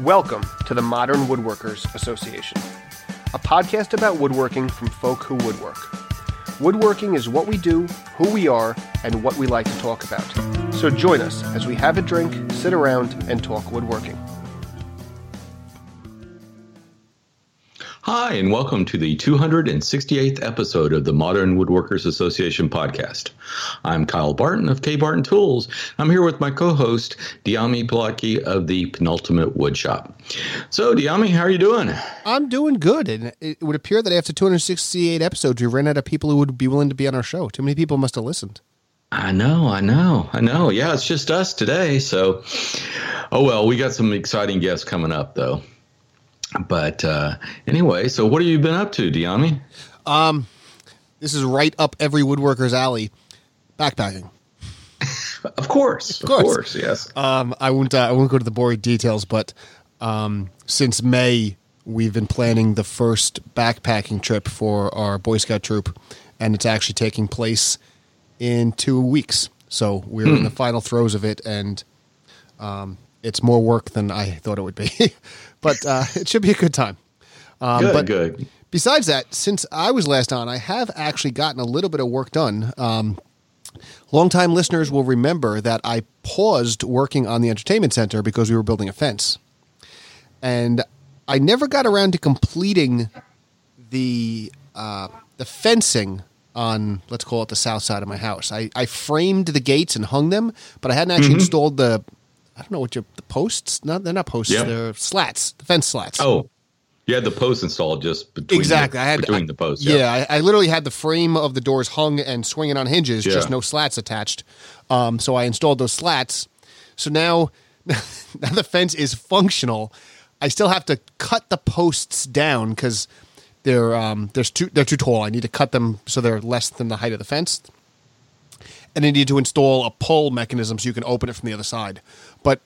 Welcome to the Modern Woodworkers Association, a podcast about woodworking from folk who woodwork. Woodworking is what we do, who we are, and what we like to talk about. So join us as we have a drink, sit around, and talk woodworking. Hi, and welcome to the 268th episode of the Modern Woodworkers Association podcast. I'm Kyle Barton of K Barton Tools. I'm here with my co-host, Dyami Plotke of the Penultimate Woodshop. So, Dyami, how are you doing? I'm doing good, and it would appear that after 268 episodes, we ran out of people who would be willing to be on our show. Too many people must have listened. I know, I know, I know. Yeah, it's just us today. So, oh well, we got some exciting guests coming up, though. But uh, anyway, so what have you been up to, Dyami? Um, this is right up every woodworker's alley. Backpacking. of course, of course, of course yes. Um, I won't. Uh, I won't go to the boring details, but um, since May, we've been planning the first backpacking trip for our Boy Scout troop, and it's actually taking place in two weeks. So we're hmm. in the final throes of it, and um, it's more work than I thought it would be. but uh, it should be a good time. Um, good, but good. Besides that, since I was last on, I have actually gotten a little bit of work done. Um, longtime listeners will remember that I paused working on the entertainment center because we were building a fence, and I never got around to completing the uh, the fencing on let's call it the south side of my house. I, I framed the gates and hung them, but I hadn't actually mm-hmm. installed the I don't know what your the posts. Not they're not posts. Yep. They're slats, the fence slats. Oh, you had the posts installed just between exactly. The, I had between I, the posts. Yeah, I, I, literally had the frame of the doors hung and swinging on hinges, yeah. just no slats attached. Um, so I installed those slats. So now, now the fence is functional. I still have to cut the posts down because they're um, there's too they're too tall. I need to cut them so they're less than the height of the fence and I need to install a pull mechanism so you can open it from the other side. But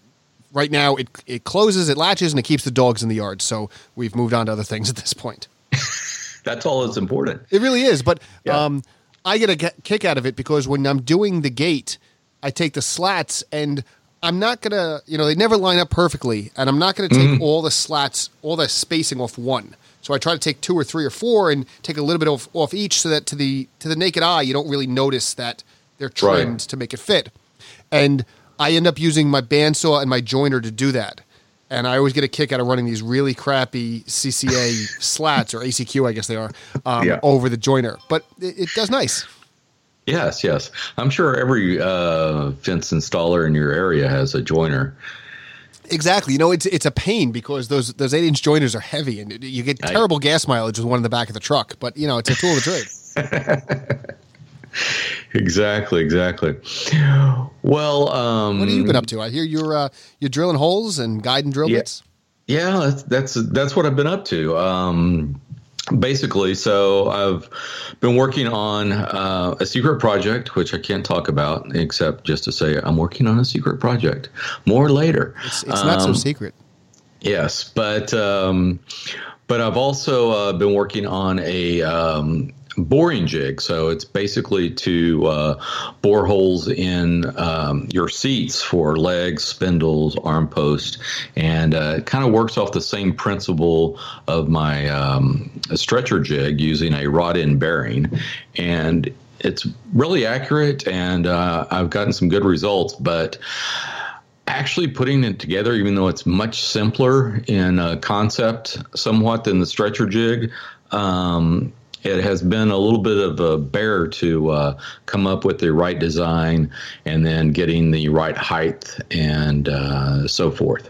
right now, it it closes, it latches, and it keeps the dogs in the yard. So we've moved on to other things at this point. That's all that's important. It really is. But yeah. um, I get a kick out of it because when I'm doing the gate, I take the slats and I'm not gonna, you know, they never line up perfectly, and I'm not gonna take mm-hmm. all the slats, all the spacing off one. So I try to take two or three or four and take a little bit off, off each, so that to the to the naked eye, you don't really notice that they're trimmed right. to make it fit. And I end up using my bandsaw and my joiner to do that. And I always get a kick out of running these really crappy CCA slats or ACQ, I guess they are, um, yeah. over the joiner. But it, it, does nice. Yes, yes. I'm sure every uh, fence installer in your area has a joiner. Exactly. You know, it's it's a pain because those those eight inch joiners are heavy, and you get terrible I, gas mileage with one in the back of the truck. But you know, it's a tool of the trade. exactly, exactly. Well, um, what have you been up to? I hear you're uh, you're drilling holes and guiding drill yeah, bits. Yeah, that's, that's that's what I've been up to. Um, basically, so I've been working on uh, a secret project, which I can't talk about except just to say I'm working on a secret project. More later. It's, it's um, not so um, secret. Yes, but um, but I've also uh, been working on a um, boring jig. So it's basically to uh, bore holes in um, your seats for legs, spindles, arm post, and uh, it kind of works off the same principle of my um, stretcher jig using a rod end bearing. And it's really accurate, and uh, I've gotten some good results, but actually putting it together, even though it's much simpler in concept somewhat than the stretcher jig, um, it has been a little bit of a bear to uh, come up with the right design and then getting the right height and uh, so forth.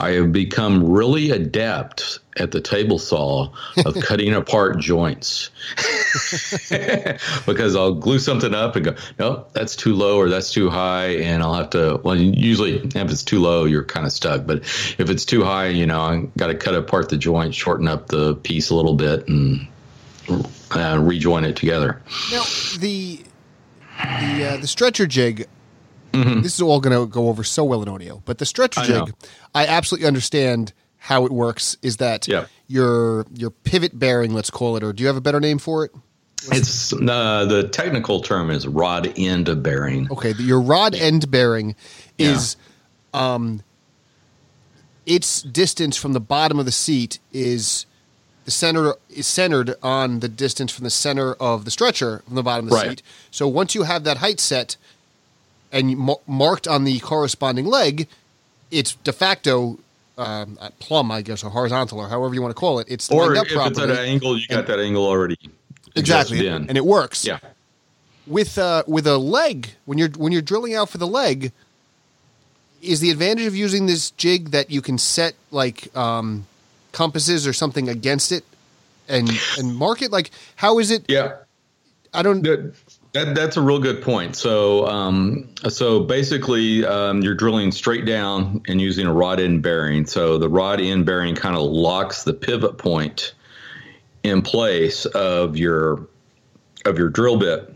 I have become really adept at the table saw of cutting apart joints because I'll glue something up and go, nope, that's too low or that's too high. And I'll have to, well, usually if it's too low, you're kind of stuck. But if it's too high, you know, I got to cut apart the joint, shorten up the piece a little bit and uh, rejoin it together. Now the the uh, the stretcher jig. Mm-hmm. This is all going to go over so well in audio, but the stretcher I jig, know. I absolutely understand how it works. Is that yeah. your your pivot bearing, let's call it, or do you have a better name for it? What's it's uh, the technical term is rod end bearing. Okay, your rod end bearing is yeah. um, its distance from the bottom of the seat is the center is centered on the distance from the center of the stretcher from the bottom of the Right. seat. So once you have that height set and mar- marked on the corresponding leg, it's de facto um, plumb, I guess, or horizontal, or however you want to call it. It's Or lined up if it's at properly. an angle, you got that angle already exactly, in. and it works. yeah. with uh, with a leg when you're when you're drilling out for the leg is the advantage of using this jig that you can set like um, compasses or something against it and and mark it like how is it Yeah. i don't That, that that's a real good point. So um, so basically, um, you're drilling straight down and using a rod end bearing. So the rod end bearing kind of locks the pivot point in place of your of your drill bit.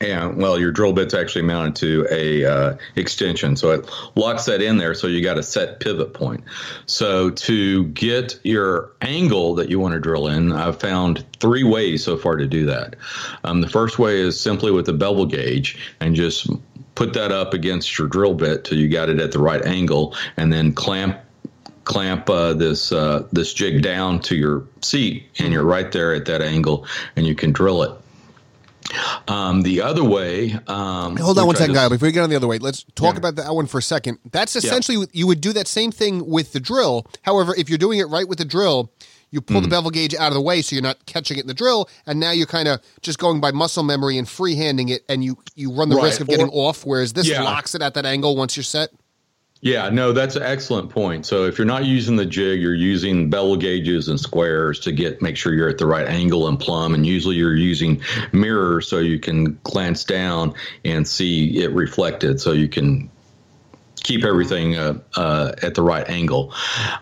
And well, your drill bit's actually mounted to a uh, extension, so it locks that in there. So you got a set pivot point. So to get your angle that you want to drill in, I've found three ways so far to do that. Um, the first way is simply with a bevel gauge and just put that up against your drill bit till you got it at the right angle, and then clamp clamp uh, this uh, this jig down to your seat, and you're right there at that angle, and you can drill it. Um, the other way. Um, hold on one second, which I guy before we get on the other way let's talk Yeah. about that one for a second that's essentially you would do that same thing with the drill however if you're doing it right with the drill you pull the Mm. bevel gauge out of the way so you're not catching it in the drill and now you're kind of just going by muscle memory and freehanding it and you you run the Right, risk of getting or- off whereas this Yeah. locks it at that angle once you're set Yeah, no, that's an excellent point. So if you're not using the jig, you're using bevel gauges and squares to get make sure you're at the right angle and plumb. And usually you're using mirrors so you can glance down and see it reflected, so you can keep everything uh, uh, at the right angle.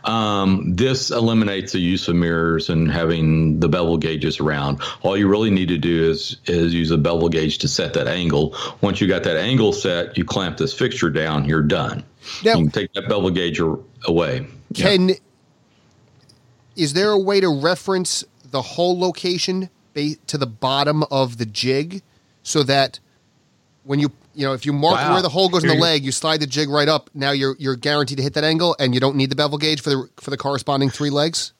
Um, this eliminates the use of mirrors and having the bevel gauges around. All you really need to do is is use a bevel gauge to set that angle. Once you got that angle set, you clamp this fixture down. You're done. Now- you can take that bevel gauge away. Yeah. Can is there a way to reference the hole location to the bottom of the jig so that when you you know if you mark Wow. where the hole goes in the leg, you slide the jig right up. Now you're you're guaranteed to hit that angle, and you don't need the bevel gauge for the for the corresponding three legs.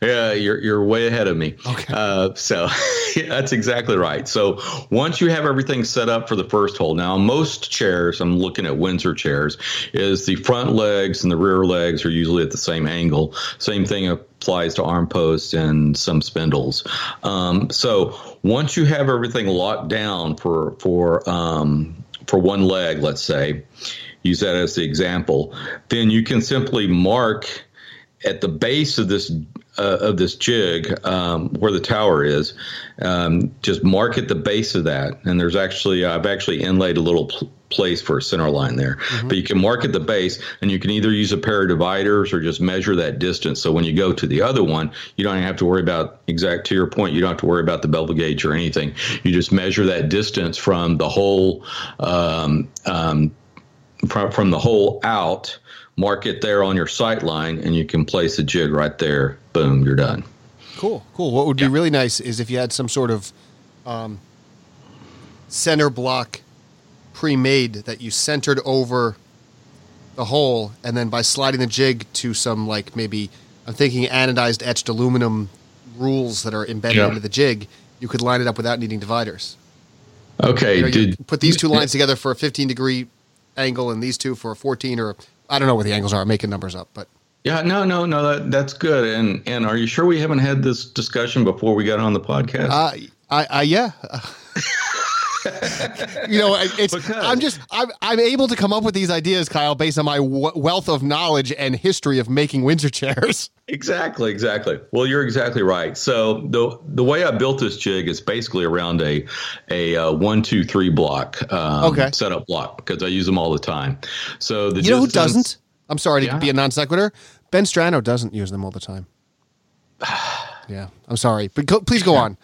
Yeah, you're you're way ahead of me. Okay. Uh, so yeah, that's exactly right. So once you have everything set up for the first hole, now most chairs, I'm looking at Windsor chairs, is the front legs and the rear legs are usually at the same angle. Same thing applies to arm posts and some spindles. Um, so once you have everything locked down for for um, for one leg, let's say, use that as the example, then you can simply mark at the base of this uh, of this jig um, where the tower is. Um, just mark at the base of that, and there's actually I've actually inlaid a little pl- place for a center line there. But you can mark at the base, and you can either use a pair of dividers or just measure that distance. So when you go to the other one, you don't have to worry about exact. To your point, you don't have to worry about the bevel gauge or anything. You just measure that distance from the hole. Um, um, from, from the hole out, mark it there on your sight line, and you can place a jig right there. Boom, you're done. Cool, cool. What would be really nice is if you had some sort of um, center block pre-made that you centered over the hole, and then by sliding the jig to some like maybe I'm thinking anodized etched aluminum rules that are embedded Yeah. into the jig, you could line it up without needing dividers. Okay, You know, did put these two lines together for a 15 degree angle, and these two for a 14, or I don't know what the angles are. I'm making numbers up, but yeah, no, no, no, that that's good. And and are you sure we haven't had this discussion before we got on the podcast? Uh, I, I, yeah. you know, I- it's. Because- I'm just. I'm. I'm able to come up with these ideas, Kyle, based on my w- wealth of knowledge and history of making Windsor chairs. Exactly, exactly. Well, you're exactly right. So the the way I built this jig is basically around a a uh, one two three block um, Okay. setup block because I use them all the time. So the You know who doesn't? I'm sorry to Yeah. be a non sequitur. Ben Strano doesn't use them all the time. yeah, I'm sorry, but go, please go on.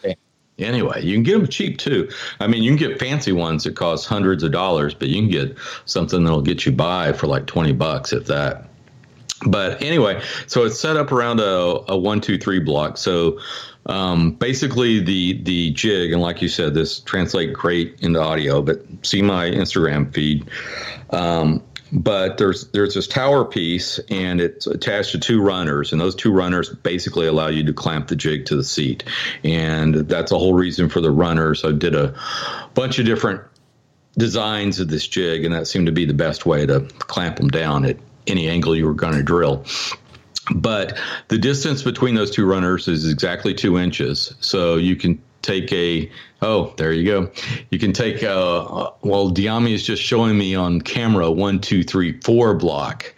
Anyway, you can get them cheap too. I mean, you can get fancy ones that cost hundreds of dollars, but you can get something that'll get you by for like 20 bucks, if that. But anyway, so it's set up around a, a one, two, three block. So um, basically, the the jig, and like you said, this translate great into audio. But see my Instagram feed. Um, but there's there's this tower piece and it's attached to two runners and those two runners basically allow you to clamp the jig to the seat. And that's the whole reason for the runners. I did a bunch of different designs of this jig and that seemed to be the best way to clamp them down at any angle you were going to drill. But the distance between those two runners is exactly two inches. So you can take a oh there you go you can take uh well Dyami is just showing me on camera one two three four block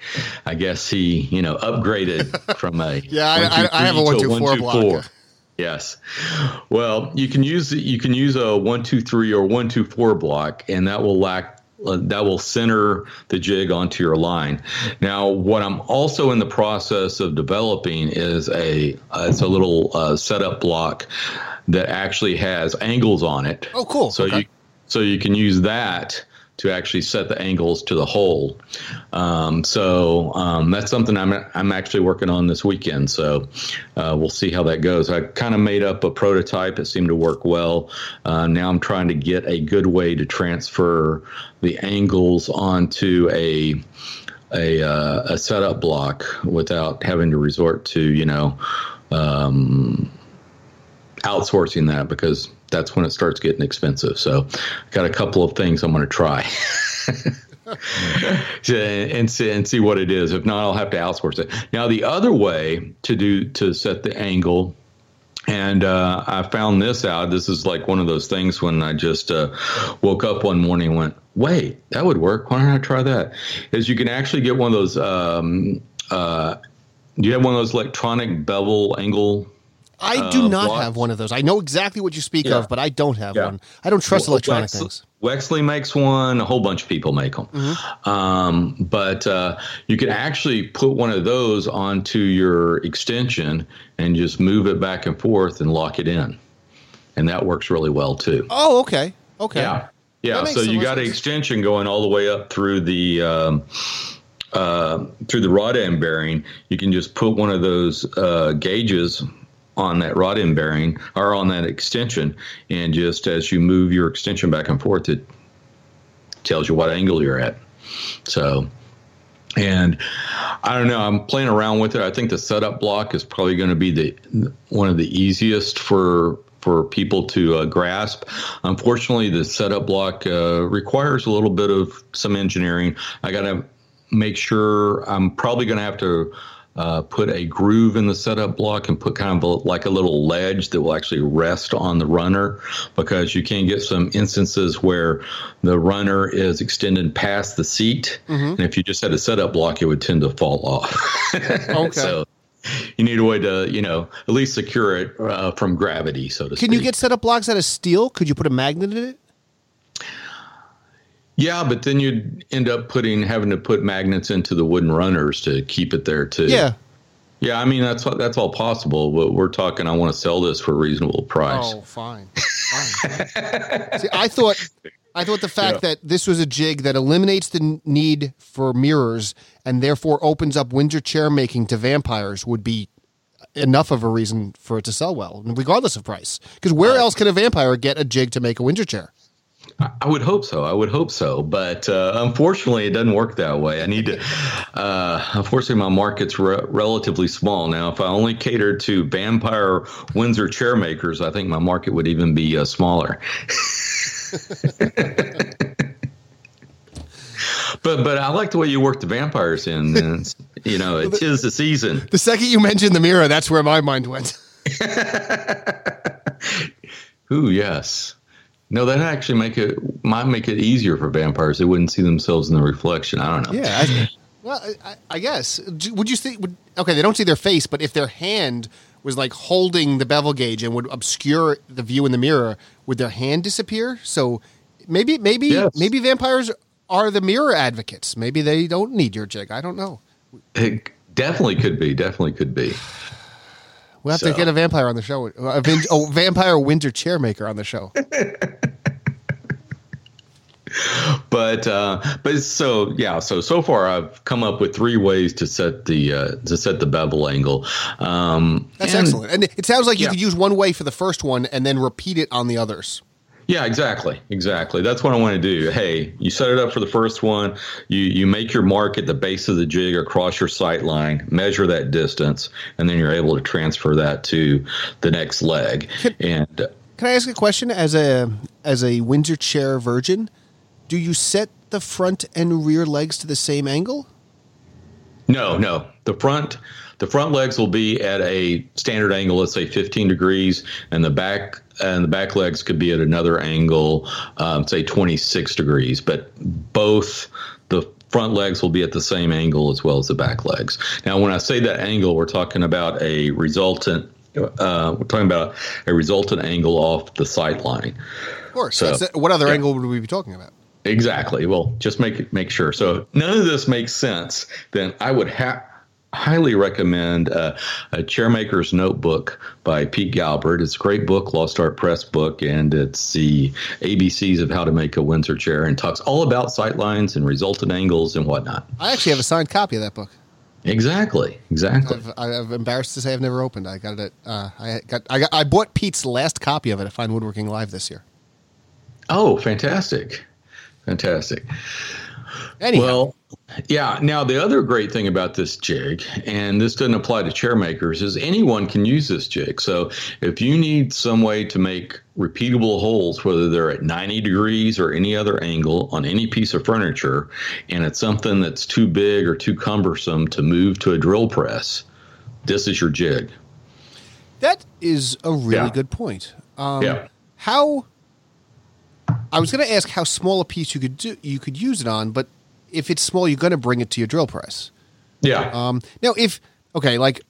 i guess he you know upgraded from a yeah one, two, I, I, have a one two four block four. yes well you can use you can use a one two three or one two four block and that will lack uh, that will center the jig onto your line. Now, what I'm also in the process of developing is a uh, it's a little uh, setup block that actually has angles on it. Oh, cool. So okay. you so you can use that to actually set the angles to the hole. Um, so um, that's something I'm I'm actually working on this weekend. So uh, we'll see how that goes. I kind of made up a prototype. It seemed to work well. Uh, now I'm trying to get a good way to transfer the angles onto a a, uh, a setup block without having to resort to you know. Um, outsourcing that because that's when it starts getting expensive. So, I got a couple of things I'm going to try. and see and see what it is. If not, I'll have to outsource it. Now, the other way to do to set the angle, and uh, I found this out. This is like one of those things when I just uh, woke up one morning and went, "Wait, that would work. Why don't I try that?" Is you can actually get one of those. Um, uh, do you have one of those electronic bevel angle I do uh, not blocks. have one of those. I know exactly what you speak yeah. of, but I don't have yeah. one. I don't trust well, electronic Wex- things. Wixey makes one. A whole bunch of people make them. Mm-hmm. Um, but uh, you can actually put one of those onto your extension and just move it back and forth and lock it in, and that works really well too. Oh, okay, okay. Yeah, yeah. So you got sense. an extension going all the way up through the. Um, uh, through the rod end bearing, you can just put one of those uh, gauges on that rod end bearing or on that extension. And just as you move your extension back and forth, it tells you what angle you're at. So, and I don't know. I'm playing around with it. I think the setup block is probably going to be the one of the easiest for for people to uh, grasp. Unfortunately, the setup block uh, requires a little bit of some engineering. I got to make sure I'm probably going to have to uh, put a groove in the setup block and put kind of a, like a little ledge that will actually rest on the runner because you can get some instances where the runner is extended past the seat. Mm-hmm. And if you just had a setup block, it would tend to fall off. okay. so you need a way to, you know, at least secure it uh, from gravity, so to Can speak. you get setup blocks out of steel? Could you put a magnet in it? Yeah, but then you'd end up putting having to put magnets into the wooden runners to keep it there too. Yeah. Yeah, I mean that's that's all possible, but we're talking. I want to sell this for a reasonable price. Oh, fine. fine. See, I thought I thought the fact yeah. that this was a jig that eliminates the need for mirrors and therefore opens up Windsor chair making to vampires would be enough of a reason for it to sell well, regardless of price. Because where uh, else can a vampire get a jig to make a Windsor chair? I would hope so. I would hope so, but uh, unfortunately, it doesn't work that way. I need to. Uh, unfortunately, my market's re- relatively small now. If I only catered to vampire Windsor chair makers, I think my market would even be uh, smaller. but but I like the way you work the vampires in. And, you know, it is the season. The second you mentioned the mirror, that's where my mind went. Ooh, yes. No, that actually make it might make it easier for vampires. They wouldn't see themselves in the reflection. I don't know. Yeah. I, well, I, I, guess. Would you see? Would, okay, they don't see their face, but if their hand was like holding the bevel gauge and would obscure the view in the mirror, would their hand disappear? So maybe, maybe, yes. maybe vampires are the mirror advocates. Maybe they don't need your jig. I don't know. It definitely could be. Definitely could be. We'll have so. to get a vampire on the show. A, vin- a vampire Windsor chair maker on the show. but uh, but so yeah so so far I've come up with three ways to set the uh, to set the bevel angle. Um, That's and, excellent, and it sounds like you yeah. could use one way for the first one and then repeat it on the others. Yeah, exactly, exactly. That's what I want to do. Hey, you set it up for the first one. You you make your mark at the base of the jig across your sight line, measure that distance, and then you're able to transfer that to the next leg. And Can I ask a question as a as a Windsor chair virgin? Do you set the front and rear legs to the same angle? no, no, the front the front legs will be at a standard angle, let's say 15 degrees, and the back and the back legs could be at another angle, um, say 26 degrees. But both the front legs will be at the same angle as well as the back legs. Now, when I say that angle, we're talking about a resultant. Uh, we're talking about a resultant angle off the sight line. Of course. So, what other yeah. angle would we be talking about? Exactly. Well, just make make sure. So none of this makes sense. Then I would have highly recommend uh, a Chairmaker's Notebook by Pete Galbert. It's a great book, Lost Art Press book, and it's the ABCs of how to make a Windsor chair and talks all about sight lines and resultant angles and whatnot. I actually have a signed copy of that book. Exactly, exactly. I've, I'm embarrassed to say I've never opened. I got it. Uh, I got. I got. I bought Pete's last copy of it at Fine Woodworking Live this year. Oh, fantastic, fantastic. Anyhow. Well, yeah. Now, the other great thing about this jig, and this doesn't apply to chair makers, is anyone can use this jig. So if you need some way to make repeatable holes, whether they're at 90 degrees or any other angle on any piece of furniture, and it's something that's too big or too cumbersome to move to a drill press, this is your jig. That is a really Yeah. good point. Um, Yeah. How? I was going to ask how small a piece you could do you could use it on, but if it's small, you're going to bring it to your drill press. Yeah. Um, now, if okay, like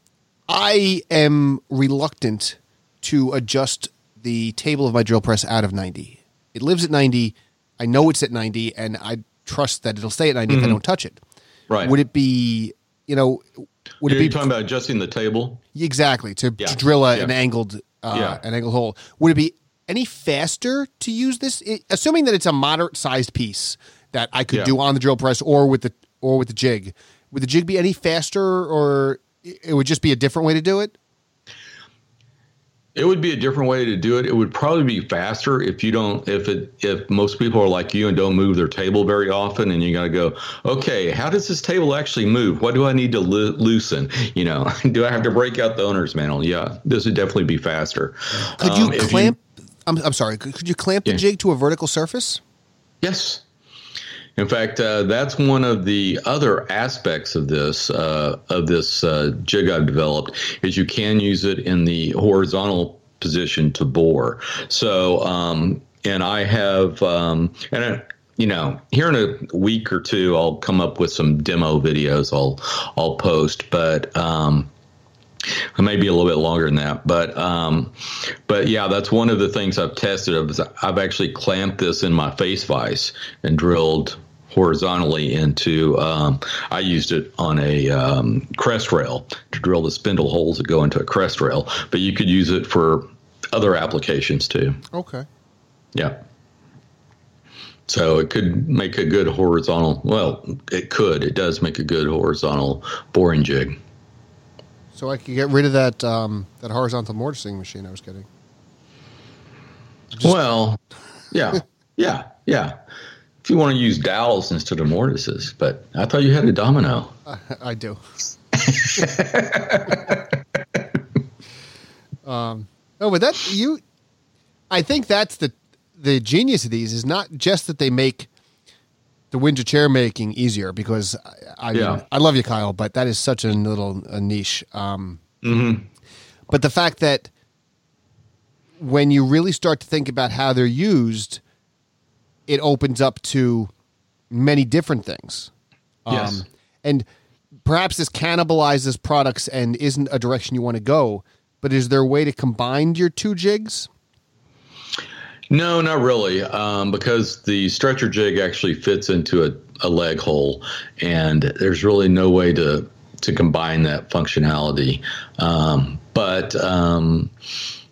I am reluctant to adjust the table of my drill press out of 90. It lives at 90. I know it's at 90, and I trust that it'll stay at 90 if I don't touch it. Mm-hmm. right. Would it be, you know, would Are it you be talking about adjusting the table? exactly to, Yeah. to drill a, Yeah. an angled uh, Yeah. an angled hole? Would it be any faster to use this, I assuming that it's a moderate sized piece that I could Yeah. do on the drill press or with the or with the jig? Would the jig be any faster, or it would just be a different way to do it? It would be a different way to do it. It would probably be faster if you don't if it if most people are like you and don't move their table very often and you got to go, "Okay, how does this table actually move? What do I need to lo- loosen? You know, do I have to break out the owner's manual?" Yeah, this would definitely be faster. Could you Um, clamp? I'm, I'm sorry. Could, could you clamp the Yeah. jig to a vertical surface? Yes. In fact, uh, that's one of the other aspects of this uh, of this uh, jig I've developed is you can use it in the horizontal position to bore. So, um, and I have, um, and I, you know, here in a week or two, I'll come up with some demo videos. I'll I'll post, but. Um, it may be a little bit longer than that, but um, but yeah, that's one of the things I've tested. Is I've actually clamped this in my face vise and drilled horizontally into. Um, I used it on a um, crest rail to drill the spindle holes that go into a crest rail, but you could use it for other applications too. Okay. Yeah. So it could make a good horizontal. Well, it could. It does make a good horizontal boring jig. So I could get rid of that um, that horizontal mortising machine I was getting. well, yeah, yeah, yeah. If you want to use dowels instead of mortises, but I thought you had a domino. I, I do. um, no, but that you, I think that's the the genius of these is not just that they make the Windsor chair making easier because I, I, Yeah. I love you, Kyle, but that is such a little a niche. Um, Mm-hmm. But the fact that when you really start to think about how they're used, it opens up to many different things. Yes. and perhaps this cannibalizes products and isn't a direction you want to go. But is there a way to combine your two jigs? No, not really, um, because the stretcher jig actually fits into a, a leg hole, and there's really no way to to combine that functionality. Um, but um,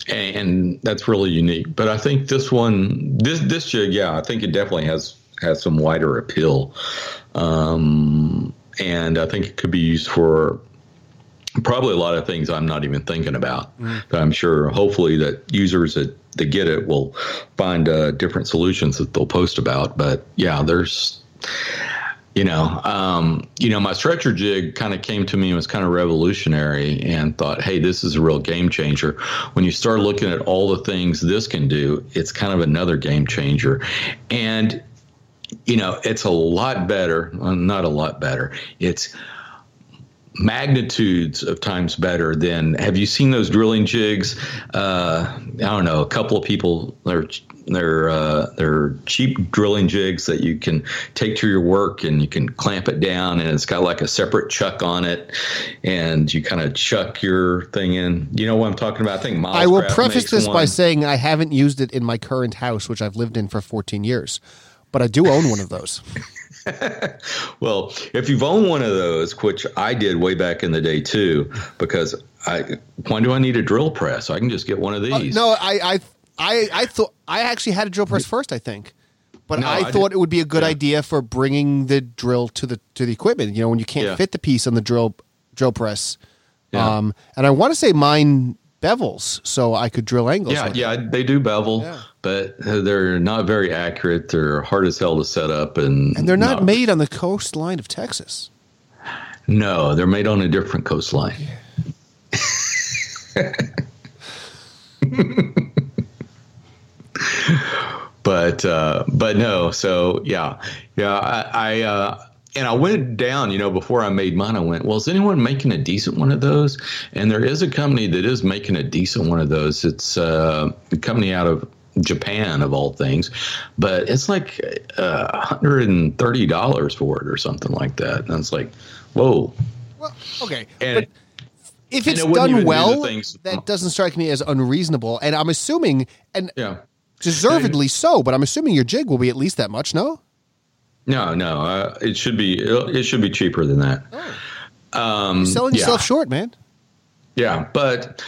and, and that's really unique. But I think this one, this this jig, yeah, I think it definitely has has some wider appeal, um, and I think it could be used for probably a lot of things I'm not even thinking about. Mm. But I'm sure, hopefully, that users that, that get it will find uh, different solutions that they'll post about. But yeah, there's, you know, um, you know, my stretcher jig kind of came to me and was kind of revolutionary, and thought, hey, this is a real game changer. When you start looking at all the things this can do, it's kind of another game changer, and you know, it's a lot better. Well, not a lot better. It's magnitudes of times better than have you seen those drilling jigs? Uh, i don't know a couple of people they're they're uh, they're cheap drilling jigs that you can take to your work and you can clamp it down and it's got like a separate chuck on it and you kind of chuck your thing in. You know what i'm talking about? I think Miles i will preface this one. by saying i haven't used it in my current house which i've lived in for 14 years but i do own one of those well, if you've owned one of those, which I did way back in the day too, because I why do I need a drill press? I can just get one of uh, these. Uh, no, I, I I I thought I actually had a drill press first. I think. But no, I, I, thought did. it would be a good yeah. idea for bringing the drill to the to the equipment. You know, when you can't yeah. fit the piece on the drill drill press. Yeah. Um, and I want to say mine bevels, so I could drill angles. Yeah, yeah, they do bevel, yeah. but they're not very accurate. They're hard as hell to set up, and and they're not, not made on the coastline of Texas. No, they're made on a different coastline. Yeah. but uh, but no, so yeah, yeah, I, I uh, and I went down, you know, before I made mine, I went, well, is anyone making a decent one of those? And there is a company that is making a decent one of those. It's uh, a company out of Japan, of all things, but it's like uh, $130 for it or something like that. And it's like, whoa. Well, okay. And, but if it's done well, that doesn't strike me as unreasonable. And I'm assuming, and yeah. deservedly so, but I'm assuming your jig will be at least that much, no? No, no, uh, it should be it should be cheaper than that. Oh. Um, You're selling yourself yeah. short, man. Yeah, but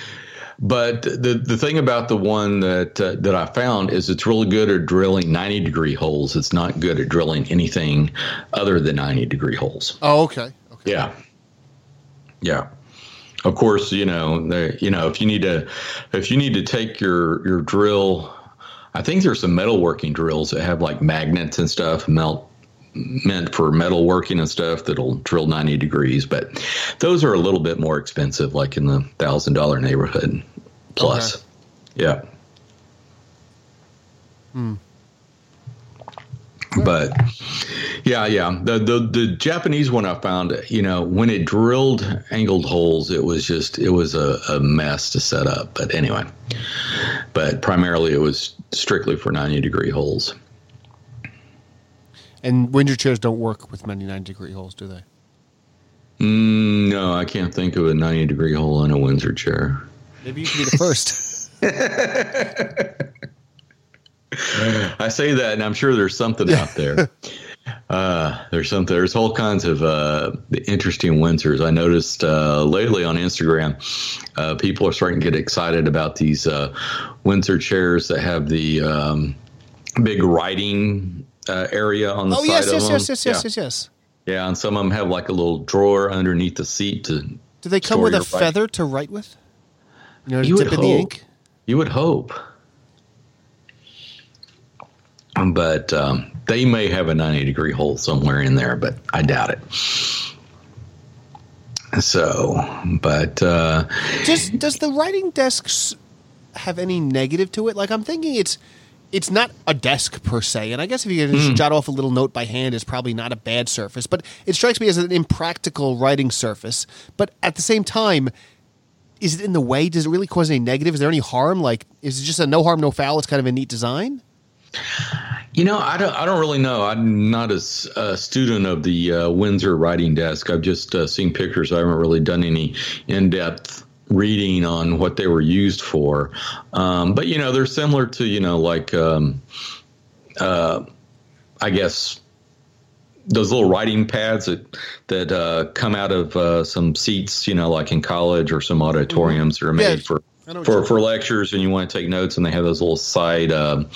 but the the thing about the one that uh, that I found is it's really good at drilling 90 degree holes. It's not good at drilling anything other than 90 degree holes. Oh, okay. okay. Yeah. Yeah. Of course, you know, you know, if you need to if you need to take your your drill I think there's some metalworking drills that have like magnets and stuff melt meant for metal working and stuff that'll drill 90 degrees, but those are a little bit more expensive, like in the thousand dollar neighborhood plus. Okay. Yeah. Hmm. But yeah, yeah, the, the the Japanese one I found, you know, when it drilled angled holes, it was just it was a, a mess to set up. But anyway, but primarily it was strictly for ninety degree holes. And Windsor chairs don't work with 99 degree holes, do they? Mm, no, I can't think of a 90 degree hole in a Windsor chair. Maybe you can be the first. I say that, and I'm sure there's something out there. Uh, there's something. There's all kinds of uh, interesting Windsors. I noticed uh, lately on Instagram, uh, people are starting to get excited about these uh, Windsor chairs that have the um, big writing uh, area on the oh, side yes, of yes, them. yes, yes, yes, yes, yes. Yeah, and some of them have like a little drawer underneath the seat to. Do they come with a feather to write with? You know, you dip in hope. the ink. You would hope. But um, they may have a 90 degree hole somewhere in there, but I doubt it. So, but uh, just does the writing desks have any negative to it? Like I'm thinking it's it's not a desk per se, and I guess if you just mm. jot off a little note by hand is probably not a bad surface. But it strikes me as an impractical writing surface. But at the same time, is it in the way? Does it really cause any negative? Is there any harm? Like, is it just a no harm, no foul? It's kind of a neat design. You know, I don't. I don't really know. I'm not a, a student of the uh, Windsor writing desk. I've just uh, seen pictures. I haven't really done any in depth reading on what they were used for. Um, but you know, they're similar to you know like um, uh, I guess those little writing pads that that uh, come out of uh, some seats, you know, like in college or some auditoriums mm-hmm. that are made yeah. for for for lectures and you want to take notes, and they have those little side um,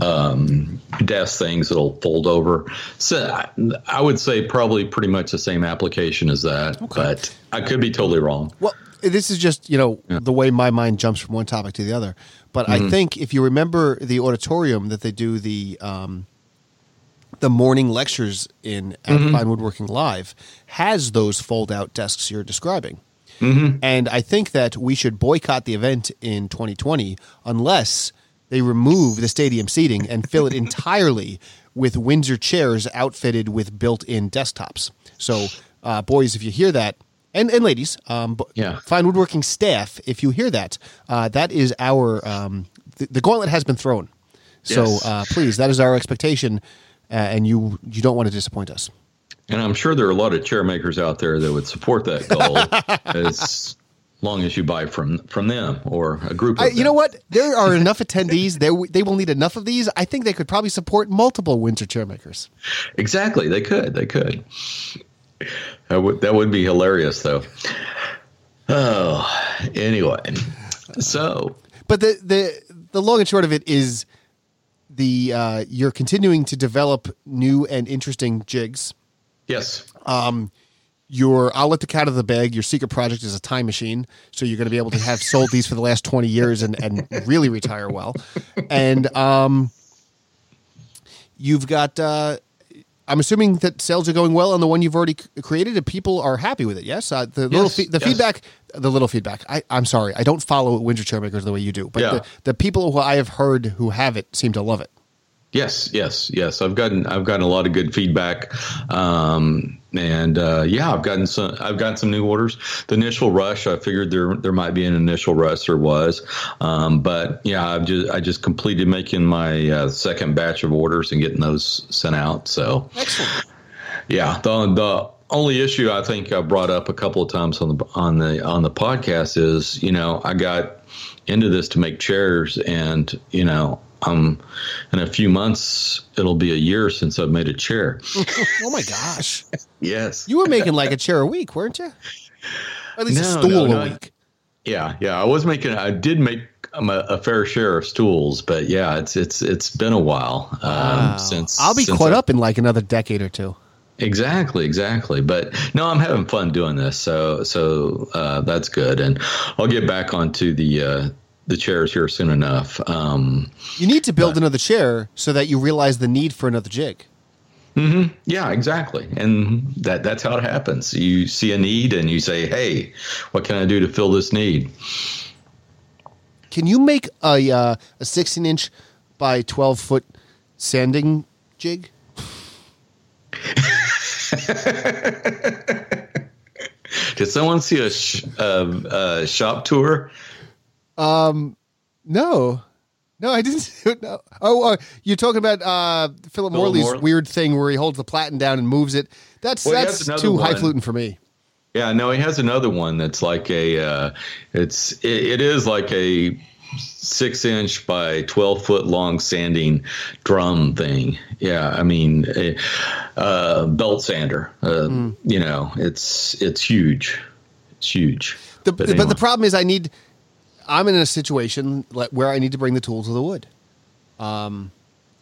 um, desk things that'll fold over. So I, I, would say probably pretty much the same application as that, okay. but I could be totally wrong. Well, this is just you know yeah. the way my mind jumps from one topic to the other. But mm-hmm. I think if you remember the auditorium that they do the um, the morning lectures in at mm-hmm. Fine Woodworking Live has those fold out desks you're describing. Mm-hmm. And I think that we should boycott the event in 2020 unless they remove the stadium seating and fill it entirely with Windsor chairs outfitted with built in desktops. So, uh, boys, if you hear that, and, and ladies, um, yeah. fine woodworking staff, if you hear that, uh, that is our, um, the, the, gauntlet has been thrown. So yes. uh, please, that is our expectation, uh, and you you don't want to disappoint us. And I'm sure there are a lot of chair makers out there that would support that goal as long as you buy from from them or a group. I, you know what? There are enough attendees. They they will need enough of these. I think they could probably support multiple Windsor chair makers. Exactly, they could. They could. That would that would be hilarious, though. Oh, anyway, so. But the the the long and short of it is the uh, you're continuing to develop new and interesting jigs Yes. Um, your I'll let the cat out of the bag. Your secret project is a time machine, so you're going to be able to have sold these for the last twenty years and and really retire well. And um, you've got. Uh, I'm assuming that sales are going well on the one you've already created, and people are happy with it. Yes, uh, the yes, little fe- the yes. feedback, the little feedback. I, I'm sorry, I don't follow Windsor Chairmakers the way you do, but yeah. the, the people who I have heard who have it seem to love it. Yes, yes, yes. I've gotten I've gotten a lot of good feedback, um, and uh, yeah, I've gotten some I've gotten some new orders. The initial rush, I figured there there might be an initial rush. There was, um, but yeah, I've just I just completed making my uh, second batch of orders and getting those sent out. So, excellent. Yeah, the the only issue I think I brought up a couple of times on the on the on the podcast is you know I got into this to make chairs and you know um, in a few months, it'll be a year since I've made a chair. oh my gosh! yes, you were making like a chair a week, weren't you? Or at least no, a stool no, a week. Yeah, yeah, I was making. I did make um, a, a, fair share of stools, but yeah, it's it's it's been a while um, wow. since. I'll be since caught I, up in like another decade or two. Exactly, exactly. But no, I'm having fun doing this, so so uh, that's good, and I'll get back onto the uh, the chairs here soon enough. Um, you need to build but, another chair so that you realize the need for another jig. Mm-hmm. Yeah, exactly, and that that's how it happens. You see a need and you say, "Hey, what can I do to fill this need?" Can you make a uh, a sixteen inch by twelve foot sanding jig? Did someone see a, sh- uh, a shop tour um, no, no, I didn't. No. Oh, uh, you're talking about uh, Philip, Morley's Morley? weird thing where he holds the platen down and moves it. That's well, that's too highfalutin for me. Yeah, no, he has another one that's like a. Uh, it's it, it is like a six inch by 12 foot long sanding drum thing. Yeah. I mean, a, uh, belt sander, uh, mm. you know, it's, it's huge. It's huge. The, but, anyway. but, the problem is I need, I'm in a situation where I need to bring the tool to the wood. Um,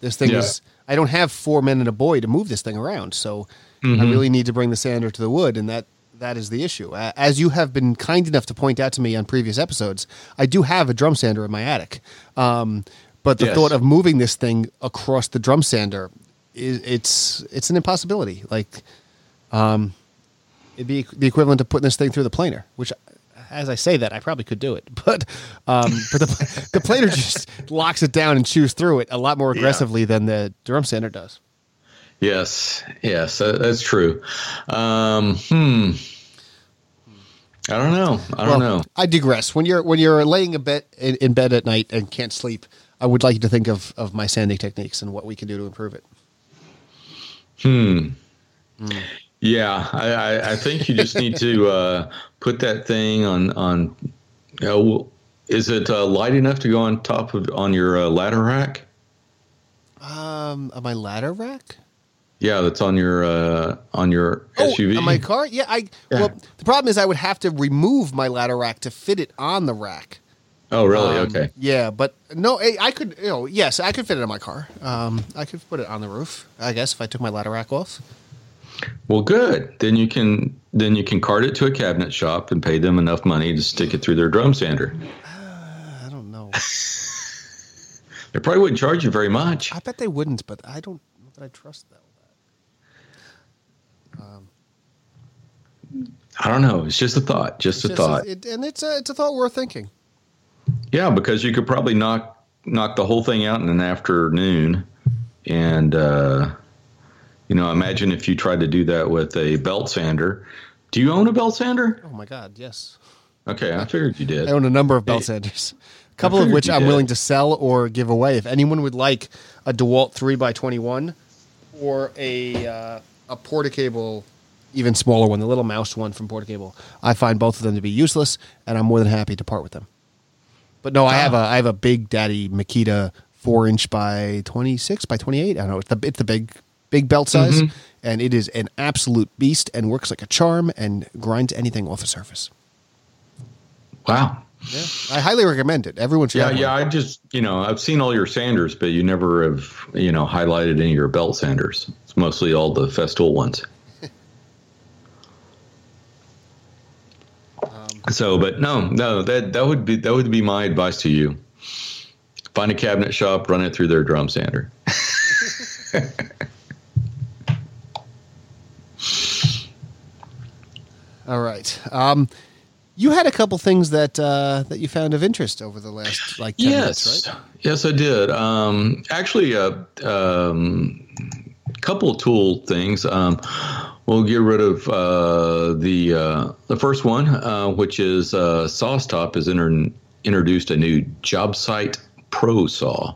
this thing yeah. is I don't have four men and a boy to move this thing around, so mm-hmm. I really need to bring the sander to the wood, and that that is the issue. As you have been kind enough to point out to me on previous episodes, I do have a drum sander in my attic. Um, but the yes. thought of moving this thing across the drum sander is it's it's an impossibility. Like um, it'd be the equivalent of putting this thing through the planer, which as I say that, I probably could do it, but um, but the the planer just locks it down and chews through it a lot more aggressively yeah. than the drum sander does. Yes, yes, that's true. Um, hmm. I don't know. I don't well, know. I digress. When you're when you're laying a bed in, in, bed at night and can't sleep, I would like you to think of of my sanding techniques and what we can do to improve it. Hmm. hmm. Yeah, I, I, think you just need to uh, put that thing on on. You know, is it uh, light enough to go on top of on your uh, ladder rack? Um, on my ladder rack. Yeah, that's on your uh, on your oh, SUV. On my car. Yeah, I. Yeah. Well, the problem is I would have to remove my ladder rack to fit it on the rack. Oh, really? Um, okay. Yeah, but no, I I could, you know, yes, I could fit it on my car. Um, I could put it on the roof, I guess, if I took my ladder rack off. Well, good. Then you can then you can cart it to a cabinet shop and pay them enough money to stick it through their drum sander. I don't know. They probably wouldn't charge you very much. I bet they wouldn't, but I don't know that I trust that. I don't know. It's just a thought. Just a It's thought. it, and it's a, it's a thought worth thinking. Yeah, because you could probably knock knock the whole thing out in an afternoon, and uh, you know, imagine if you tried to do that with a belt sander. Do you own a belt sander? Oh my God, yes. Okay, I figured you did. I own a number of belt sanders, a couple of which I'm did. willing to sell or give away. If anyone would like a DeWalt three x twenty one or a uh, a Porter-Cable, even smaller one, the little mouse one from Porter-Cable, I find both of them to be useless, and I'm more than happy to part with them. But no, I have a I have a big daddy Makita four inch by twenty six by twenty eight. I don't know it's the it's the big big belt size, mm-hmm. and it is an absolute beast and works like a charm and grinds anything off a surface. Wow. Yeah, I highly recommend it. Everyone should. Yeah, have yeah. one. I just you know I've seen all your sanders, but you never have you know highlighted any of your belt sanders. It's mostly all the Festool ones. Um, so, but no, no. That that would be that would be my advice to you. Find a cabinet shop, run it through their drum sander. All right. Um, you had a couple things that uh, that you found of interest over the last like 10 yes, minutes, right? yes, I did. Um, actually, a um, couple of tool things. Um, we'll get rid of uh, the uh, the first one, uh, which is uh, SawStop has inter- introduced a new job site pro saw.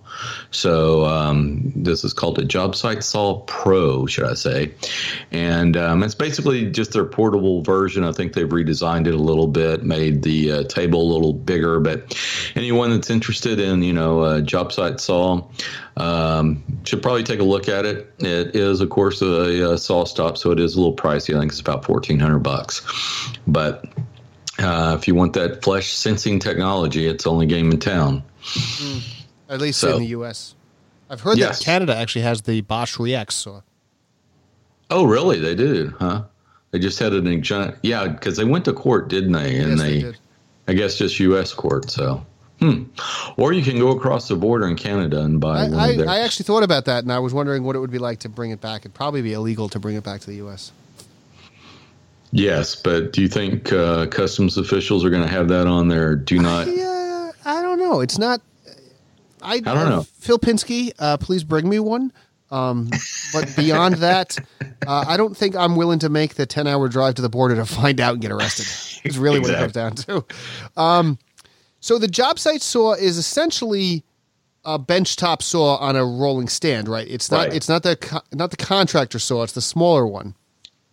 So um, this is called a job site saw pro, should I say? And um, it's basically just their portable version. I think they've redesigned it a little bit, made the uh, table a little bigger. But anyone that's interested in you know a job site saw um, should probably take a look at it. It is, of course, a, a SawStop, so it is a little pricey. I think it's about fourteen hundred bucks, but uh, if you want that flesh sensing technology, it's the only game in town. At least So- in the U.S. I've heard Yes. that Canada actually has the Bosch REAXX saw. Oh, really? They do, huh? They just had an injunction. Yeah, because they went to court, didn't they? And Yes, they, they did. I guess, just U.S. court. So, hmm. Or you can go across the border in Canada and buy I, one I. I actually thought about that, and I was wondering what it would be like to bring it back. It'd probably be illegal to bring it back to the U.S. yes, but do you think uh, customs officials are going to have that on their do not? Yeah, I don't know. It's not. I, I don't know. Phil Pinsky, uh, please bring me one. Um, but beyond that, uh, I don't think I'm willing to make the 10 hour drive to the border to find out and get arrested. It's really what it comes down to. Um, so the job site saw is essentially a benchtop saw on a rolling stand, right? It's not. Right. It's not the not the contractor saw. It's the smaller one.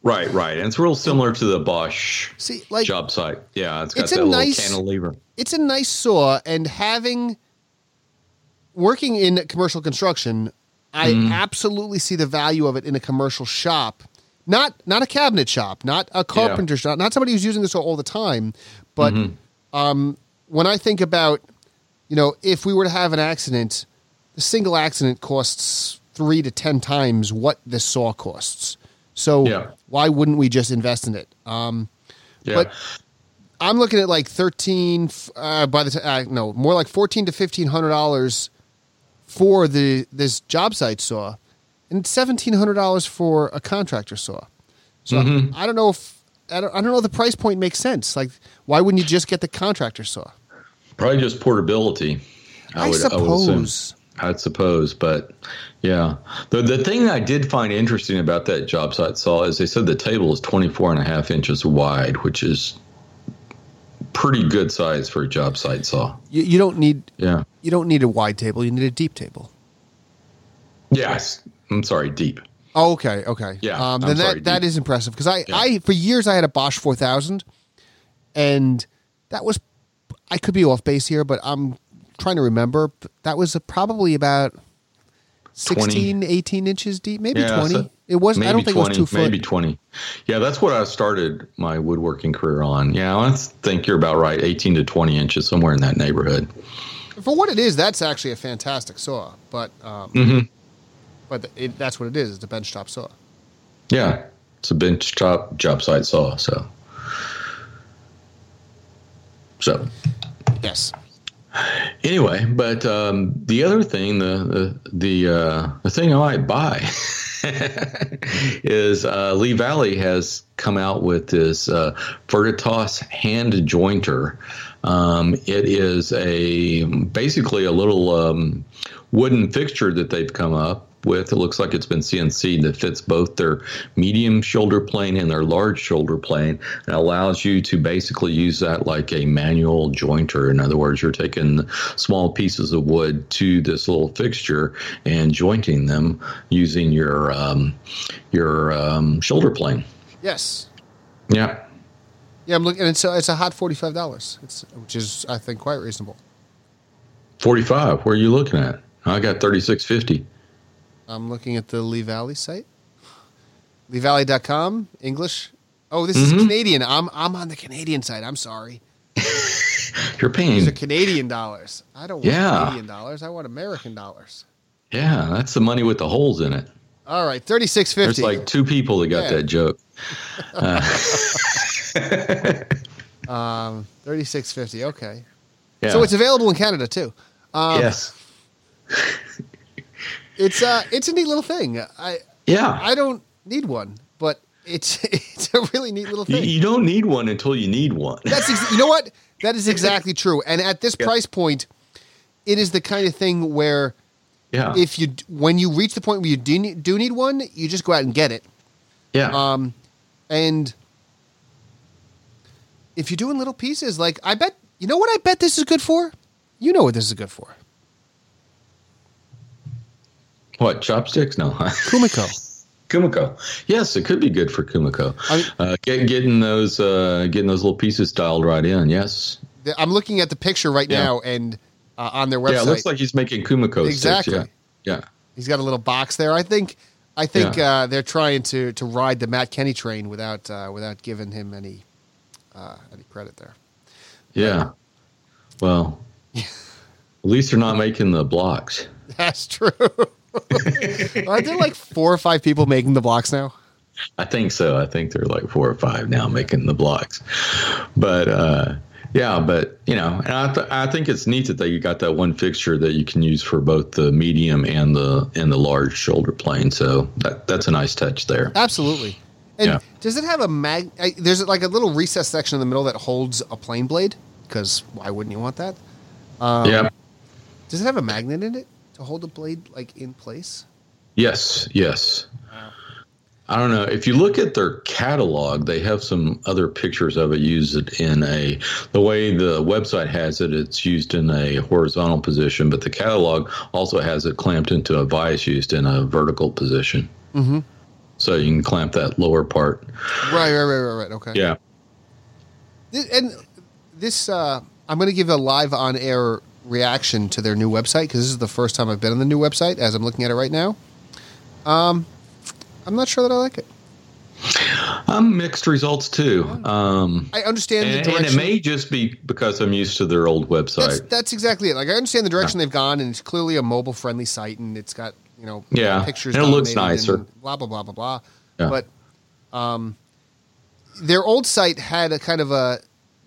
Right, right. And it's real similar to the Bosch See, like job site. Yeah, it's got It's a that little nice- cantilever. it's a nice saw and having working in commercial construction i absolutely see the value of it in a commercial shop not not a cabinet shop not a carpenter shop not somebody who's using this all the time but um, when i think about you know if we were to have an accident the single accident costs three to ten times what this saw costs so Yeah. why wouldn't we just invest in it um, Yeah. but- I'm looking at like thirteen. Uh, by the time, uh, no, more like fourteen to fifteen hundred dollars for the this job site saw, and seventeen hundred dollars for a contractor saw. So Mm-hmm. I don't know if I don't, I don't know if the price point makes sense. Like, why wouldn't you just get the contractor saw? Probably just portability. I, would- would assume. suppose. I'd suppose, but yeah. The the thing I did find interesting about that job site saw is they said the table is 24 and a half inches wide, which is pretty good size for a job site saw. you, you don't need Yeah. you don't need a wide table. You need a deep table. Yes. I'm sorry, deep. Oh, okay, okay. Yeah, Um, I'm then sorry, that that deep. is impressive because I, Yeah. I for years I had a Bosch four thousand, and that was I could be off base here, but I'm trying to remember. That was probably about 16, 18 inches deep, maybe Yeah, 20. so it was. I don't think 20, it was two foot. Maybe 20. Yeah, that's what I started my woodworking career on. Yeah, I think you're about right. 18 to 20 inches, somewhere in that neighborhood. For what it is, that's actually a fantastic saw. But um, Mm-hmm. but it, that's what it is. It's a benchtop saw. Yeah, it's a bench top job site saw. So, so Yes. Anyway, but um, the other thing, the the the, uh, the thing I might buy is uh, Lee Valley has come out with this uh, Veritas hand jointer. Um, it is a basically a little um, wooden fixture that they've come up with. It looks like it's been CNC that fits both their medium shoulder plane and their large shoulder plane and allows you to basically use that like a manual jointer. In other words, you're taking small pieces of wood to this little fixture and jointing them using your um, your um, shoulder plane. Yes. Yeah. Yeah, I'm looking. And it's a, it's a hot forty five dollars. It's which is I think quite reasonable. 45. Where are you looking at? I got 3650. I'm looking at the Lee Valley site. LeeValley.com, English. Oh, this is Canadian. I'm I'm on the Canadian side. I'm sorry. You're paying. These are Canadian dollars. I don't want Yeah. Canadian dollars. I want American dollars. Yeah, that's the money with the holes in it. All right, thirty six fifty. There's like two people that got Yeah. that joke. Um, thirty six fifty. Okay. Yeah. So it's available in Canada too. Um, yes. It's uh, it's a neat little thing. I Yeah. I don't need one, but it's it's a really neat little thing. you don't need one until you need one. That's ex- you know what? That is exactly true. And at this Yeah. price point, it is the kind of thing where yeah. if you when you reach the point where you do need, do need one, you just go out and get it. yeah. Um, and if you're doing little pieces, like I bet you know what I bet this is good for. You know what this is good for. What chopsticks? No. Kumiko. Kumiko. Yes, it could be good for Kumiko. I mean- uh, get, getting those uh, getting those little pieces dialed right in. Yes. I'm looking at the picture right Yeah. now, and uh, on their website, Yeah, it looks like he's making Kumiko Exactly. sticks. Yeah. Yeah. he's got a little box there. I think, I think Yeah. uh, they're trying to to ride the Matt Kenney train without uh, without giving him any uh, any credit there. Yeah. Well, at least they're not making the blocks. That's true. Aren't there like four or five people making the blocks now? I think so. I think they're like four or five now making the blocks. But uh, yeah, but you know, and I, th- I think it's neat that they got that one fixture that you can use for both the medium and the and the large shoulder plane. So that that's a nice touch there. Absolutely. And Yeah. does it have a mag? I, there's like a little recess section in the middle that holds a plane blade. Because why wouldn't you want that? Um, yeah. Does it have a magnet in it to hold the blade like in place? Yes. Yes. I don't know. If you look at their catalog, they have some other pictures of it used in a the way the website has it. It's used in a horizontal position, but the catalog also has it clamped into a vise used in a vertical position. Mm-hmm. So you can clamp that lower part. Right, right, right, right, right. Okay. Yeah. And this, uh, I'm going to give a live on air reaction to their new website because this is the first time I've been on the new website as I'm looking at it right now. Um, I'm not sure that I like it. Um, mixed results too. Um, I understand the and, and it may just be because I'm used to their old website. that's exactly it. Like I understand the direction they've gone, and it's clearly a mobile friendly site, and it's got you know Yeah, pictures. and it looks nicer. Blah blah blah blah blah. Yeah. But um, their old site had a kind of a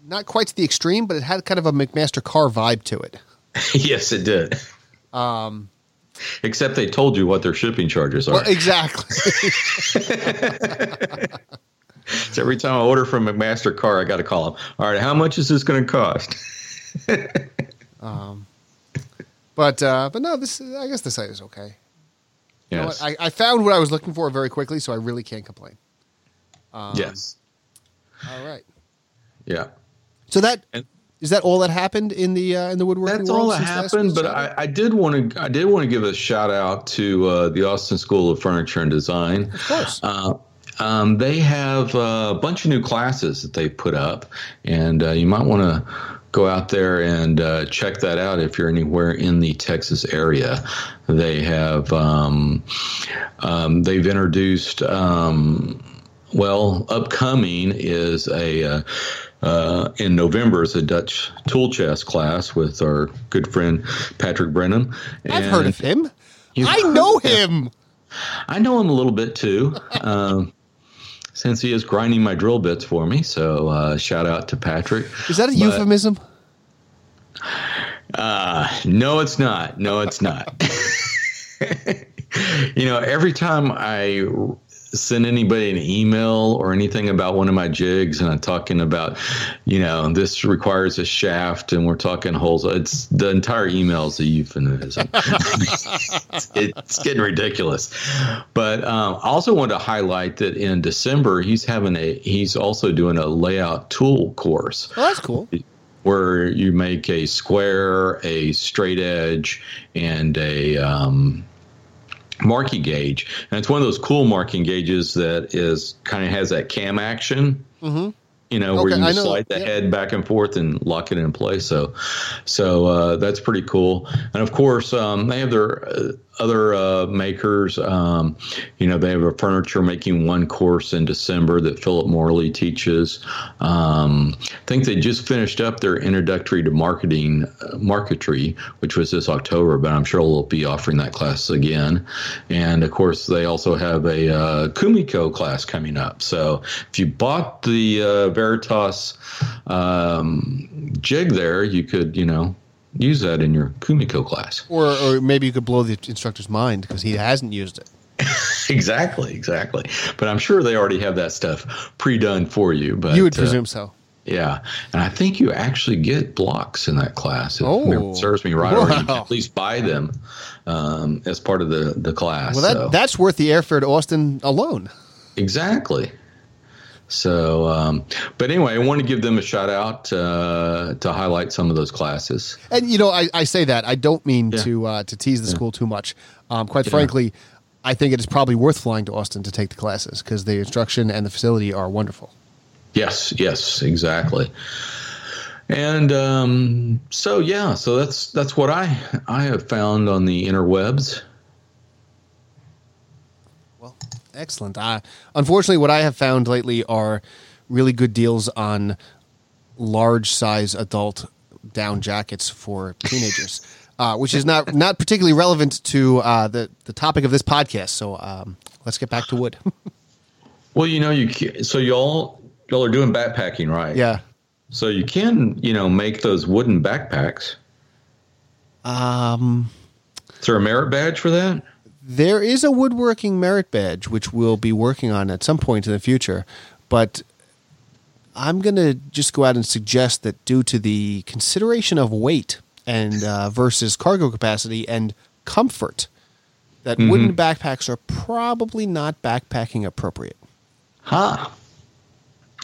not quite to the extreme, but it had kind of a McMaster-Carr vibe to it. yes, it did. Um, Except they told you what their shipping charges are. well, exactly. So every time I order from McMaster-Carr, I got to call them. All right, how much is this going to cost? um, but uh, but no, this I guess the site is okay. You know Yes. I, I found what I was looking for very quickly, so I really can't complain. Um, yes. All right. Yeah. So that And- is that all that happened in the uh, in the woodworking That's all that happened, but? I, I did want to I did want to give a shout out to uh, the Austin School of Furniture and Design. of course. Uh, um, they have uh, a bunch of new classes that they put up, and uh, you might want to go out there and uh, check that out if you're anywhere in the Texas area. They have um, um, they've introduced um, well upcoming is a uh, in November is a Dutch tool chest class with our good friend Patrick Brennan. I've heard of him. I know him. I know him a little bit too. Um, since he is grinding my drill bits for me. So uh, shout out to Patrick. Is that a but, euphemism? Uh, no, it's not. No, it's not. you know, every time I send anybody an email or anything about one of my jigs and I'm talking about, you know, this requires a shaft and we're talking holes. It's the entire email is a euphemism. it's, it's, getting ridiculous. But um, I also wanted to highlight that in December he's having a he's also doing a layout tool course. Oh, that's cool. Where you make a square, a straight edge, and a um, marking gauge, and it's one of those cool marking gauges that is kind of has that cam action. Mm-hmm you know, okay, where you can slide the head back and forth and lock it in place. So, so uh, that's pretty cool. And of course, um, they have their uh, other uh, makers. Um, you know, they have a furniture making one course in December that Philip Morley teaches. Um, I think they just finished up their introductory to marketing uh, marquetry, which was this October, but I'm sure they'll be offering that class again. And of course, they also have a uh, Kumiko class coming up. So if you bought the uh, Veritas um, jig there, you could, you know, use that in your Kumiko class. Or, or maybe you could blow the instructor's mind because he hasn't used it. exactly, exactly. But I'm sure they already have that stuff pre-done for you. But you would uh, presume so. Yeah, and I think you actually get blocks in that class. If oh, serves me right, wow. or you can at least buy them um, as part of the the class. Well, that, so. that's worth the airfare to Austin alone. Exactly. So, um, but anyway, I want to give them a shout out uh, to highlight some of those classes. And you know, I, I say that I don't mean yeah. to uh, to tease the yeah. school too much. Um, quite yeah. frankly, I think it is probably worth flying to Austin to take the classes because the instruction and the facility are wonderful. Yes, yes, exactly. And um, so yeah, so that's that's what I I have found on the interwebs. Excellent. Uh, unfortunately, what I have found lately are really good deals on large size adult down jackets for teenagers, uh, which is not not particularly relevant to uh, the the topic of this podcast. So um, let's get back to wood. well, you know, you so y'all y'all are doing backpacking, right? Yeah. So you can you know make those wooden backpacks. Um, is there a merit badge for that? There is a woodworking merit badge, which we'll be working on at some point in the future. But I'm going to just go out and suggest that due to the consideration of weight and uh, versus cargo capacity and comfort, that mm-hmm. wooden backpacks are probably not backpacking appropriate. Huh.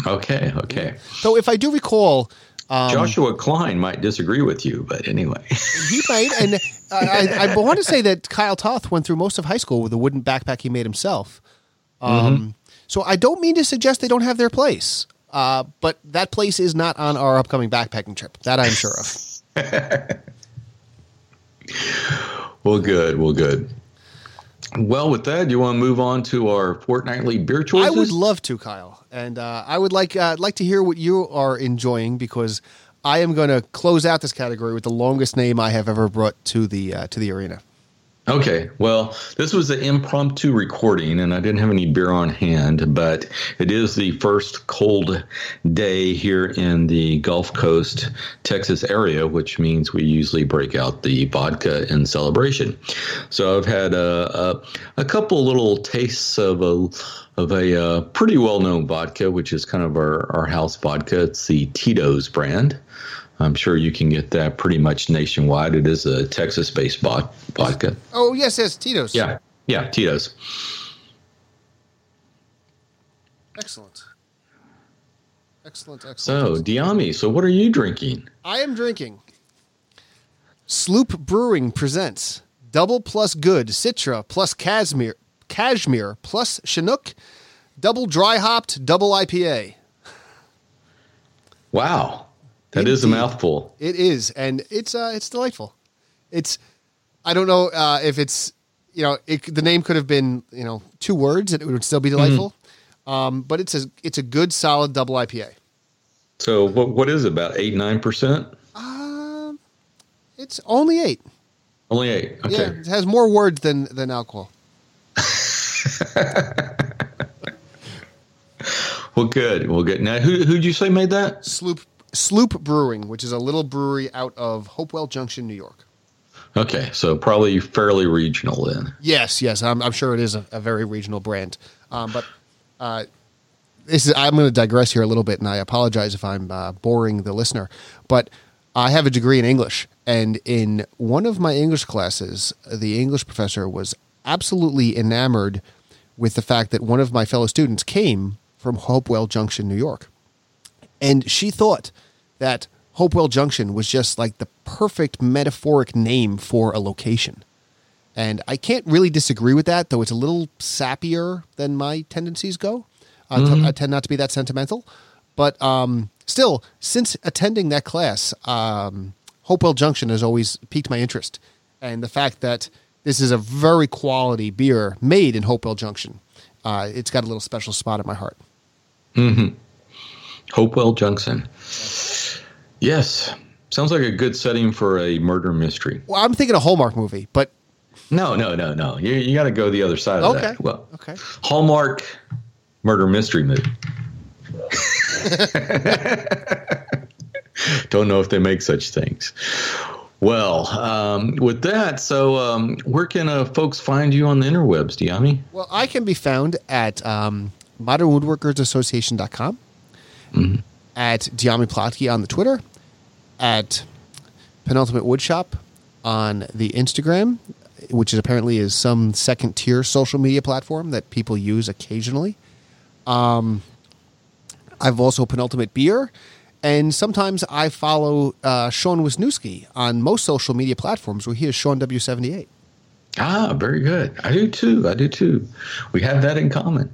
Okay, okay. So if I do recall, um, Joshua Klein might disagree with you, but anyway, he might. And I, I, want to say that Kyle Toth went through most of high school with a wooden backpack he made himself. Um, mm-hmm. So I don't mean to suggest they don't have their place, uh, but that place is not on our upcoming backpacking trip. That I'm sure of. well, good. Well, good. Well, with that, you want to move on to our fortnightly beer choices? I would love to, Kyle, and uh, I would like uh, like to hear what you are enjoying because I am going to close out this category with the longest name I have ever brought to the uh, to the arena. Okay, well, this was an impromptu recording, and I didn't have any beer on hand, but it is the first cold day here in the Gulf Coast, Texas area, which means we usually break out the vodka in celebration. So I've had a, a, a couple little tastes of a of a uh, pretty well known vodka, which is kind of our, our house vodka. It's the Tito's brand. I'm sure you can get that pretty much nationwide. It is a Texas based bot- vodka. Oh, yes, yes, Tito's. Yeah, yeah, Tito's. Excellent. Excellent, excellent. So, Dyami, so what are you drinking? I am drinking Sloop Brewing presents Double Plus Good Citra plus Cashmere, Cashmere plus Chinook, Double Dry Hopped Double IPA. Wow That is a mouthful. It is, and it's uh, it's delightful. It's I don't know uh, if it's you know it, the name could have been you know two words and it would still be delightful, um, but it's a it's a good solid double IPA. So what what is it about eight nine percent? Um, it's only eight. Only eight. Okay. Yeah, it has more words than than alcohol. Well, good. Well, good. Now, who who'd you say made that? Sloop Sloop Brewing, which is a little brewery out of Hopewell Junction, New York. Okay, so probably fairly regional then. Yes, yes, I'm, I'm sure it is a, a very regional brand. Um, but uh, this is I'm going to digress here a little bit, and I apologize if I'm uh, boring the listener. But I have a degree in English, and in one of my English classes, the English professor was absolutely enamored with the fact that one of my fellow students came from Hopewell Junction, New York, and she thought that Hopewell Junction was just like the perfect metaphoric name for a location. And I can't really disagree with that, though it's a little sappier than my tendencies go. I, Mm-hmm. I tend not to be that sentimental. But um, still, since attending that class, um, Hopewell Junction has always piqued my interest. And the fact that this is a very quality beer made in Hopewell Junction, uh, it's got a little special spot in my heart. Hmm. Hopewell Junction. Yes, sounds like a good setting for a murder mystery. Well, I'm thinking a Hallmark movie, but No, no, no, no. You you got to go the other side of Okay. that. Well, okay. Hallmark murder mystery movie. Don't know if they make such things. Well, um, with that, so um, where can uh, folks find you on the interwebs, Dyami? Well, I can be found at um, modernwoodworkersassociation.com, at Dyami Plotke on the Twitter, at Penultimate Woodshop on the Instagram, which is apparently is some second tier social media platform that people use occasionally. Um, I've also Penultimate Beer, and sometimes I follow uh, Sean Wisniewski on most social media platforms where he is Sean W78. Ah, very good. I do too. I do too. We have that in common.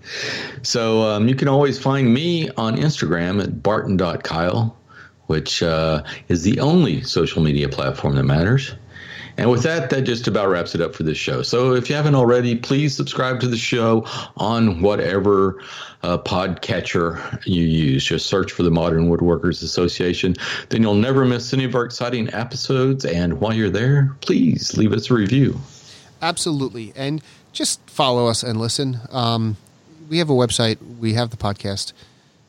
So um, you can always find me on Instagram at barton.kyle, which uh, is the only social media platform that matters. And with that, that just about wraps it up for this show. So if you haven't already, please subscribe to the show on whatever uh, podcatcher you use. Just search for the Modern Woodworkers Association. Then you'll never miss any of our exciting episodes. And while you're there, please leave us a review. Absolutely. And just follow us and listen. Um, we have a website, we have the podcast.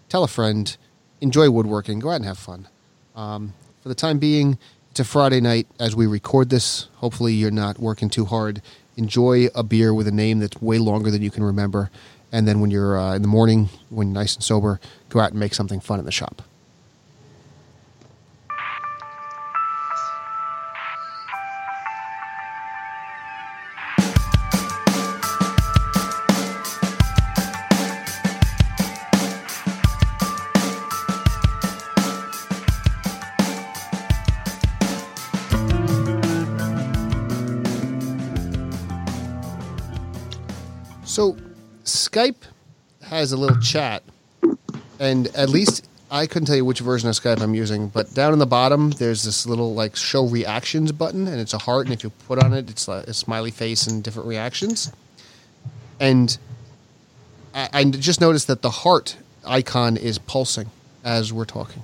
Tell a friend, enjoy woodworking, go out and have fun. Um, for the time being, it's a Friday night as we record this. Hopefully, you're not working too hard. Enjoy a beer with a name that's way longer than you can remember. And then when you're uh, in the morning, when you're nice and sober, go out and make something fun in the shop. Skype has a little chat, and at least I couldn't tell you which version of Skype I'm using, but down in the bottom there's this little like show reactions button, and it's a heart, and if you put on it, it's a smiley face and different reactions. And I, I just noticed that the heart icon is pulsing as we're talking.